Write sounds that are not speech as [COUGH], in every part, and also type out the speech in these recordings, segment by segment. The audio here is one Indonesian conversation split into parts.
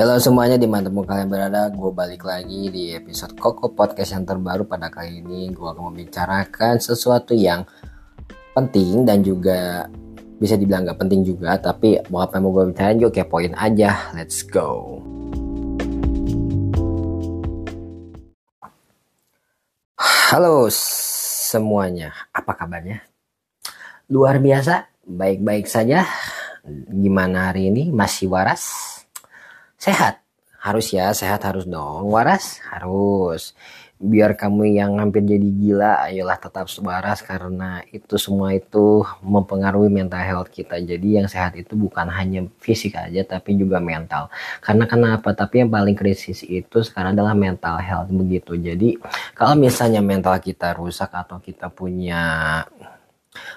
Halo semuanya di mana pun kalian berada, gue balik lagi di episode Koko Podcast yang terbaru pada kali ini. Gue akan membicarakan sesuatu yang penting dan juga bisa dibilang gak penting juga Tapi mau apa yang mau gue bicarain juga kepoin aja, let's go. Halo semuanya, apa kabarnya? Luar biasa, baik-baik saja. Gimana hari ini, masih waras? Sehat. Harus ya sehat harus dong waras. Harus. Biar kamu yang hampir jadi gila ayolah tetap waras karena itu semua itu mempengaruhi mental health kita. Jadi yang sehat itu bukan hanya fisik aja tapi juga mental. Karena kenapa? Tapi yang paling krisis itu sekarang adalah mental health begitu. Jadi kalau misalnya mental kita rusak atau kita punya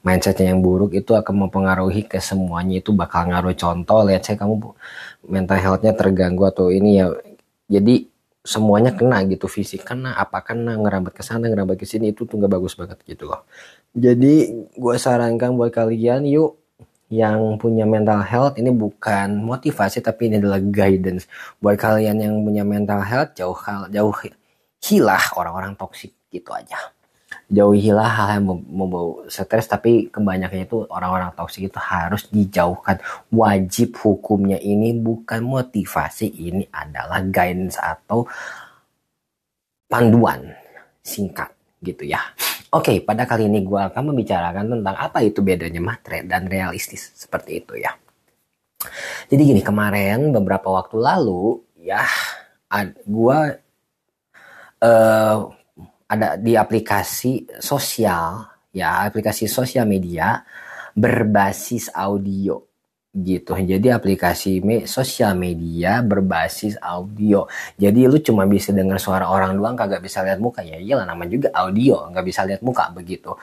mindsetnya yang buruk itu akan mempengaruhi ke semuanya. Itu bakal ngaruh contoh. Lihat saya kamu mental healthnya terganggu atau ini ya. Jadi semuanya kena gitu. Fisik kena apa kena ngerambat ke sana ngerambat ke sini. Itu tuh nggak bagus banget gitu loh. Jadi gue sarankan buat kalian yuk yang punya mental health ini bukan motivasi tapi ini adalah guidance. Buat kalian yang punya mental health jauh jauh hilah orang-orang toksik gitu aja jauhilah hal yang membawa stres tapi kebanyakan itu orang-orang toksik itu harus dijauhkan wajib hukumnya ini bukan motivasi ini adalah guidance atau panduan singkat gitu ya Oke, pada kali ini gue akan membicarakan tentang apa itu bedanya matre dan realistis seperti itu ya. Jadi gini, kemarin beberapa waktu lalu ya gue uh, ada di aplikasi sosial ya aplikasi sosial media berbasis audio gitu. Jadi aplikasi me sosial media berbasis audio. Jadi lu cuma bisa dengar suara orang doang kagak bisa lihat muka. Ya iyalah nama juga audio nggak bisa lihat muka begitu.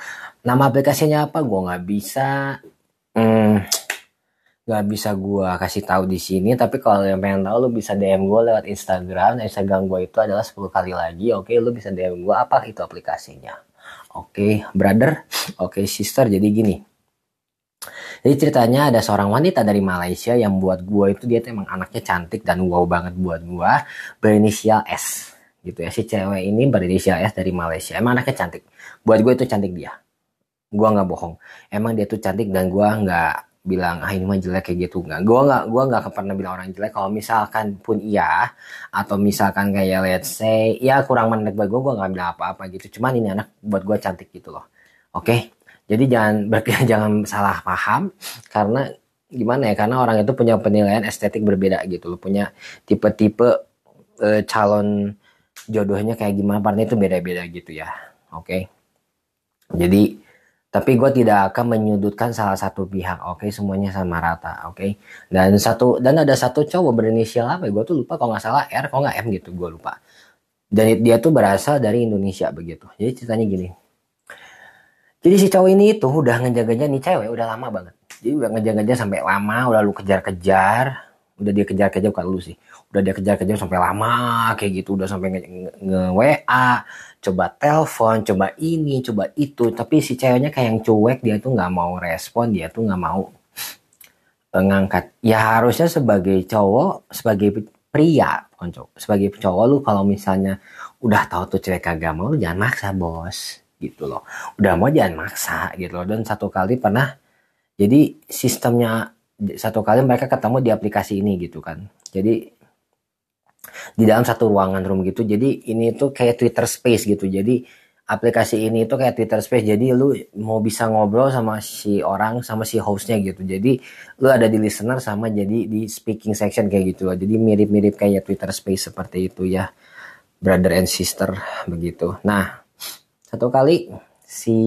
Nama aplikasinya apa? Gua nggak bisa hmm, nggak bisa gue kasih tahu di sini tapi kalau yang pengen tahu lu bisa DM gue lewat Instagram. Nah, Instagram gue itu adalah 10 kali lagi oke? Okay, lu bisa DM gue apa itu aplikasinya. Oke okay, brother. Oke okay, sister. Jadi gini. Jadi ceritanya ada seorang wanita dari Malaysia yang buat gue itu dia emang anaknya cantik dan wow banget buat gue berinisial S. Gitu ya. Si cewek ini berinisial S dari Malaysia. Emang anaknya cantik. Buat gue itu cantik dia. Gue nggak bohong. Emang dia tuh cantik dan gue nggak bilang ah ini mah jelek kayak gitu. Nggak gue nggak gue nggak pernah bilang orang jelek. Kalau misalkan pun iya atau misalkan kayak let's say ya kurang menarik buat gue gue nggak bilang apa-apa gitu. Cuman ini anak buat gue cantik gitu loh. Oke? Okay? jadi jangan [LAUGHS] berarti jangan salah paham karena gimana ya karena orang itu punya penilaian estetik berbeda gitu loh. Punya tipe-tipe e, calon jodohnya kayak gimana partnya itu beda-beda gitu ya. Oke? Okay? jadi tapi gue tidak akan menyudutkan salah satu pihak oke? Okay? semuanya sama rata oke? Okay? dan satu dan ada satu cowok berinisial apa ya? gue tuh lupa kalau nggak salah R kalau nggak M gitu gue lupa. Dan dia tuh berasal dari Indonesia begitu. Jadi ceritanya gini. Jadi si cowok ini itu udah ngejaganya nih cewek udah lama banget. Jadi udah ngejaganya sampai lama udah lu kejar-kejar. Udah dia kejar-kejar bukan lu sih. Udah dia kejar-kejar sampai lama kayak gitu. Udah sampai nge, nge, nge WA coba telepon, coba ini, coba itu, tapi si ceweknya kayak yang cuek, dia tuh nggak mau respon, dia tuh nggak mau uh, ngangkat. Ya harusnya sebagai cowok, sebagai pria, sebagai cowok lu kalau misalnya udah tahu tuh cewek kagak mau, lu jangan maksa bos, gitu loh. Udah mau jangan maksa, gitu loh. Dan satu kali pernah, jadi sistemnya satu kali mereka ketemu di aplikasi ini gitu kan. Jadi di dalam satu ruangan room gitu. Jadi ini tuh kayak Twitter Space gitu. Jadi aplikasi ini tuh kayak Twitter Space. Jadi lu mau bisa ngobrol sama si orang sama si hostnya gitu. Jadi lu ada di listener sama jadi di speaking section kayak gitu. Loh jadi mirip-mirip kayak Twitter Space seperti itu ya. Brother and sister begitu. Nah satu kali si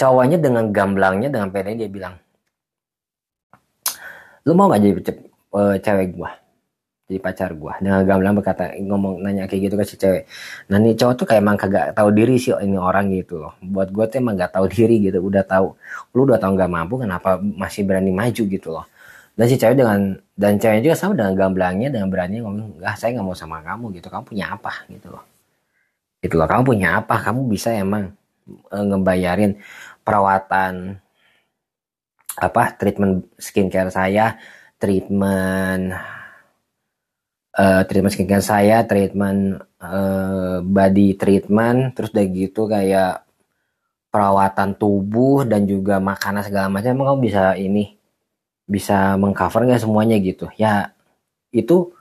cowoknya dengan gamblangnya dengan pedenya dia bilang lu mau gak jadi uh, cewek gua jadi pacar gue dengan gamblang berkata ngomong nanya kayak gitu ke si cewek. Nah nih cowok tuh kayak emang kagak tahu diri sih ini orang gitu loh. Buat gue tuh emang gak tahu diri gitu udah tahu. Lu udah tahu nggak mampu kenapa masih berani maju gitu loh? Dan si cewek dengan dan cewek juga sama dengan gamblangnya dengan berani ngomong enggak saya nggak mau sama kamu gitu kamu punya apa? Gitu loh. Gitu loh kamu punya apa? Kamu bisa emang e, ngebayarin perawatan apa treatment skincare saya treatment uh, treatment skincare saya treatment uh, body treatment terus udah gitu kayak perawatan tubuh dan juga makanan segala macam emang kamu bisa ini bisa mengcover nggak semuanya gitu? Ya itu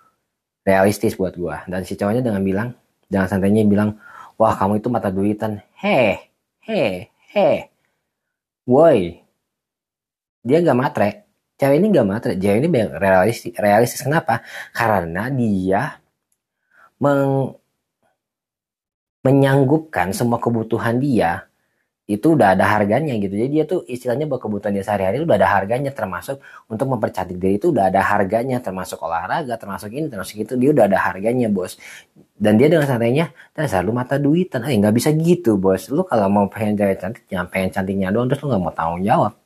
realistis buat gua. Dan si cowoknya dengan bilang jangan santainya bilang wah kamu itu mata duitan. Heh heh heh woi dia nggak matre cewek ini nggak matre cewek ini realistis realistis kenapa karena dia meng menyanggupkan semua kebutuhan dia itu udah ada harganya gitu. Jadi dia tuh istilahnya buat kebutuhan dia sehari-hari udah ada harganya termasuk untuk mempercantik diri itu udah ada harganya termasuk olahraga, termasuk ini, termasuk itu dia udah ada harganya bos. Dan dia dengan santainya dan selalu mata duitan, eh nggak bisa gitu bos. Lu kalau mau pengen cewek cantik, jangan pengen cantiknya doang terus lu nggak mau tanggung jawab.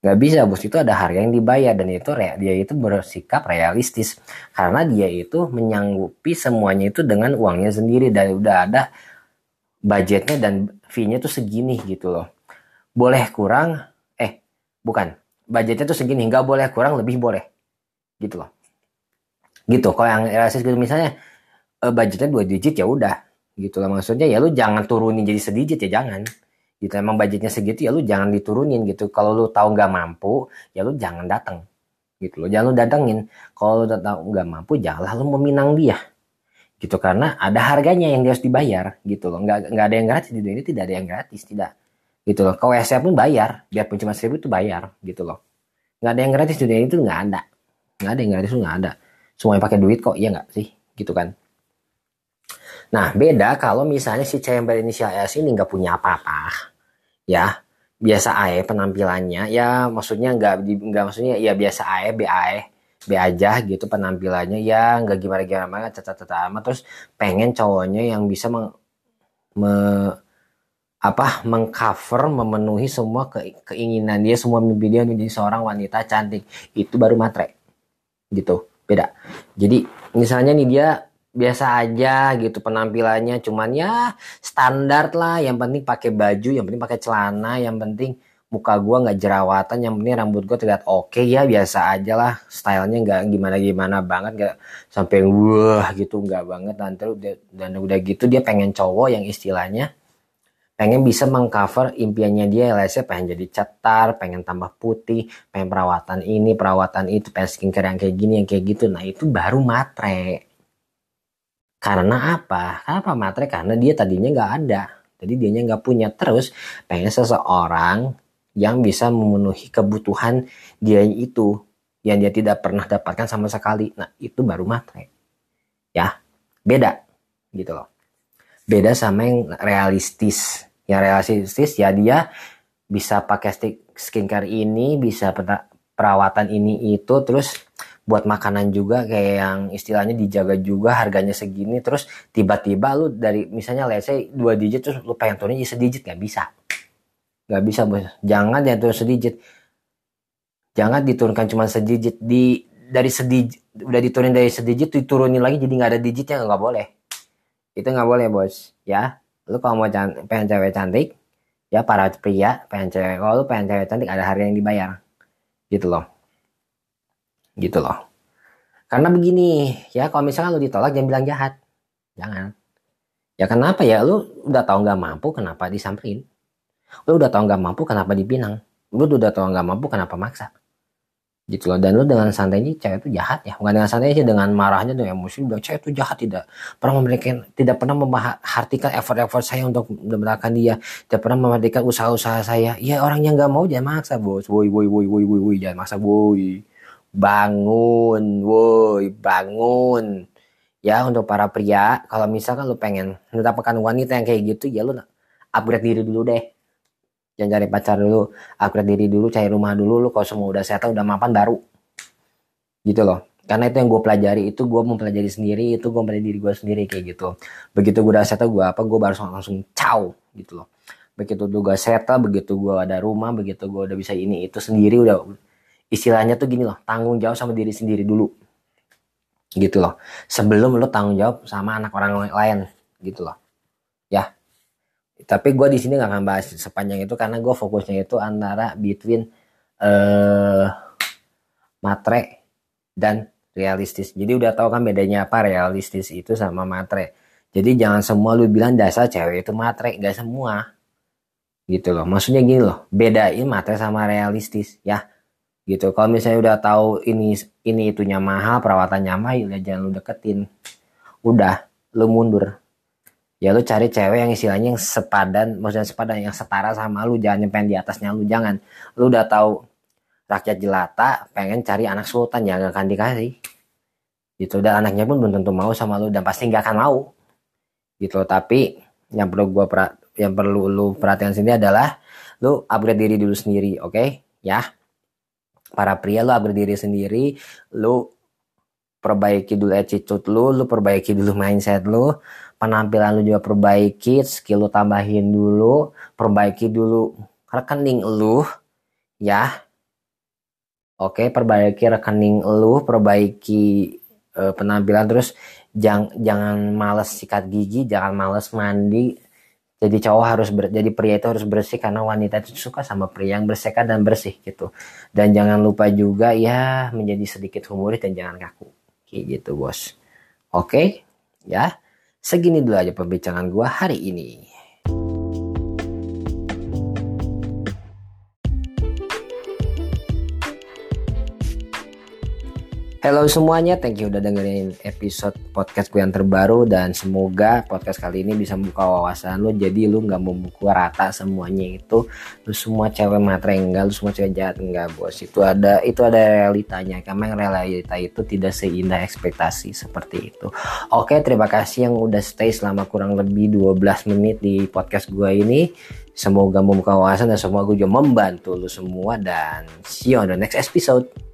Nggak bisa bos itu ada harga yang dibayar dan itu dia itu bersikap realistis karena dia itu menyanggupi semuanya itu dengan uangnya sendiri dan udah ada budgetnya dan fee-nya tuh segini gitu loh. Boleh kurang, eh bukan, budgetnya tuh segini, nggak boleh kurang, lebih boleh. Gitu loh. Gitu, kalau yang realistis gitu misalnya eh, budgetnya dua digit ya udah. Gitu loh maksudnya ya lu jangan turunin jadi sedikit ya jangan. Gitu emang budgetnya segitu ya lu jangan diturunin gitu. Kalau lu tahu nggak mampu ya lu jangan datang. Gitu loh jangan lu datengin. Kalau lu tahu nggak mampu janganlah lu meminang dia. Gitu karena ada harganya yang harus dibayar. Gitu loh nggak nggak ada yang gratis. Di dunia ini tidak ada yang gratis tidak. Gitu loh kalau WC pun bayar. Biarpun cuma seribu itu bayar gitu loh. Nggak ada yang gratis di dunia itu nggak ada. Nggak ada yang gratis itu nggak ada. Semuanya pakai duit kok iya nggak sih? Gitu kan nah beda kalau misalnya si cewek berinisial S ini nggak punya apa-apa ya. Biasa aja penampilannya ya maksudnya nggak nggak maksudnya ya biasa aja BAE B aja gitu penampilannya ya nggak gimana gimana banget cacat amat terus pengen cowoknya yang bisa meng, me, apa mengcover memenuhi semua ke, keinginan dia semua mimpi dia menjadi seorang wanita cantik. Itu baru matre gitu beda. Jadi misalnya nih dia biasa aja gitu penampilannya. Cuman ya standar lah. Yang penting pakai baju yang penting pakai celana yang penting muka gue nggak jerawatan yang penting rambut gue terlihat oke okay, ya biasa aja lah. Stylenya nggak gimana gimana banget nggak sampai wah gitu nggak banget. Dan terus dan udah gitu dia pengen cowok yang istilahnya pengen bisa mengcover impiannya dia. Lesnya pengen jadi cetar pengen tambah putih pengen perawatan ini perawatan itu pengen skincare yang kayak gini yang kayak gitu. Nah itu baru matre karena apa kenapa matre karena dia tadinya nggak ada jadi dia nggak punya terus pengen seseorang yang bisa memenuhi kebutuhan dia itu yang dia tidak pernah dapatkan sama sekali. Nah, itu baru matre. Ya, beda gitu loh. Beda sama yang realistis. Yang realistis ya dia bisa pakai skincare ini, bisa perawatan ini itu, terus buat makanan juga kayak yang istilahnya dijaga juga harganya segini terus tiba-tiba lu dari misalnya let's say dua digit terus lu pengen turun jadi sedikit nggak bisa. Nggak bisa bos. Jangan ya turun sedikit. Jangan diturunkan cuma sedikit. Di dari sedikit udah diturunin dari sedikit diturunin lagi jadi nggak ada digitnya nggak boleh. Itu nggak boleh bos. Ya lu kalau mau can pengen cewek cantik ya para pria pengen cewek kalau lu pengen cewek cantik ada harga yang dibayar. Gitu loh gitu loh karena begini ya kalau misalnya lu ditolak jangan bilang jahat jangan ya kenapa ya lu udah tahu nggak mampu kenapa disamperin Lu udah tau nggak mampu kenapa dipinang? Lu udah tau nggak mampu kenapa maksa? Gitu loh. Dan lu dengan santainya cewek itu jahat ya. Bukan dengan santainya sih dengan marahnya dengan emosi bilang cewek itu jahat tidak pernah memberikan tidak pernah memperhatikan effort-effort saya untuk mendapatkan dia. Tidak pernah memperhatikan usaha-usaha saya. Ya orang yang nggak mau jangan maksa bos. Woi woi woi woi woi woi jangan maksa woi. Bangun, woi bangun. Ya untuk para pria kalau misalkan lu pengen mendapatkan wanita yang kayak gitu ya lu upgrade diri dulu deh. Jangan cari pacar dulu upgrade diri dulu cari rumah dulu. Lu kalau semua udah settle udah mapan baru. Gitu loh. Karena itu yang gue pelajari itu gue mempelajari sendiri itu gue mempelajari diri gue sendiri kayak gitu. Begitu gue udah settle gue apa gue baru langsung caw gitu loh. Begitu gue settle begitu gue ada rumah begitu gue udah bisa ini itu sendiri udah istilahnya tuh gini loh tanggung jawab sama diri sendiri dulu. Gitu loh. Sebelum lo tanggung jawab sama anak orang lain gitu loh. Ya. Tapi gue di sini nggak akan bahas sepanjang itu karena gue fokusnya itu antara between uh, matre dan realistis. Jadi udah tahu kan bedanya apa realistis itu sama matre. Jadi jangan semua lu bilang dasar cewek itu matre gak semua. Gitu loh. Maksudnya gini loh bedain matre sama realistis ya gitu. Kalau misalnya udah tahu ini ini itunya mahal perawatannya mahal ya jangan lu deketin. Udah lu mundur. Ya lu cari cewek yang istilahnya yang sepadan maksudnya sepadan yang setara sama lu jangan nyampein di atasnya lu jangan. Lu udah tahu rakyat jelata pengen cari anak sultan ya gak akan dikasih. Gitu. Dan anaknya pun belum tentu mau sama lu dan pasti nggak akan mau. Gitu. Tapi yang perlu gua yang perlu lu perhatikan sini adalah lu upgrade diri dulu sendiri oke? Okay? ya para pria lu upgrade diri sendiri lu perbaiki dulu attitude lu, lu perbaiki dulu mindset lu, penampilan lu juga perbaiki, skill lu tambahin dulu, perbaiki dulu rekening lu, ya. Oke, perbaiki rekening lu, perbaiki uh, penampilan terus jangan jangan males sikat gigi, jangan males mandi, jadi cowok harus ber, jadi pria itu harus bersih karena wanita itu suka sama pria yang bersihkan dan bersih gitu. Dan jangan lupa juga ya menjadi sedikit humoris dan jangan kaku. Kayak gitu bos. Oke? Ya? Segini dulu aja pembicaraan gua hari ini Halo semuanya, thank you udah dengerin episode podcast gue yang terbaru dan semoga podcast kali ini bisa membuka wawasan lo jadi lu nggak membuku rata semuanya itu lu semua cewek matre enggak, lu semua cewek jahat enggak bos itu ada itu ada realitanya karena yang realita itu tidak seindah ekspektasi seperti itu. Oke terima kasih yang udah stay selama kurang lebih 12 menit di podcast gue ini. Semoga membuka wawasan dan semoga gue juga membantu lu semua dan see you on the next episode.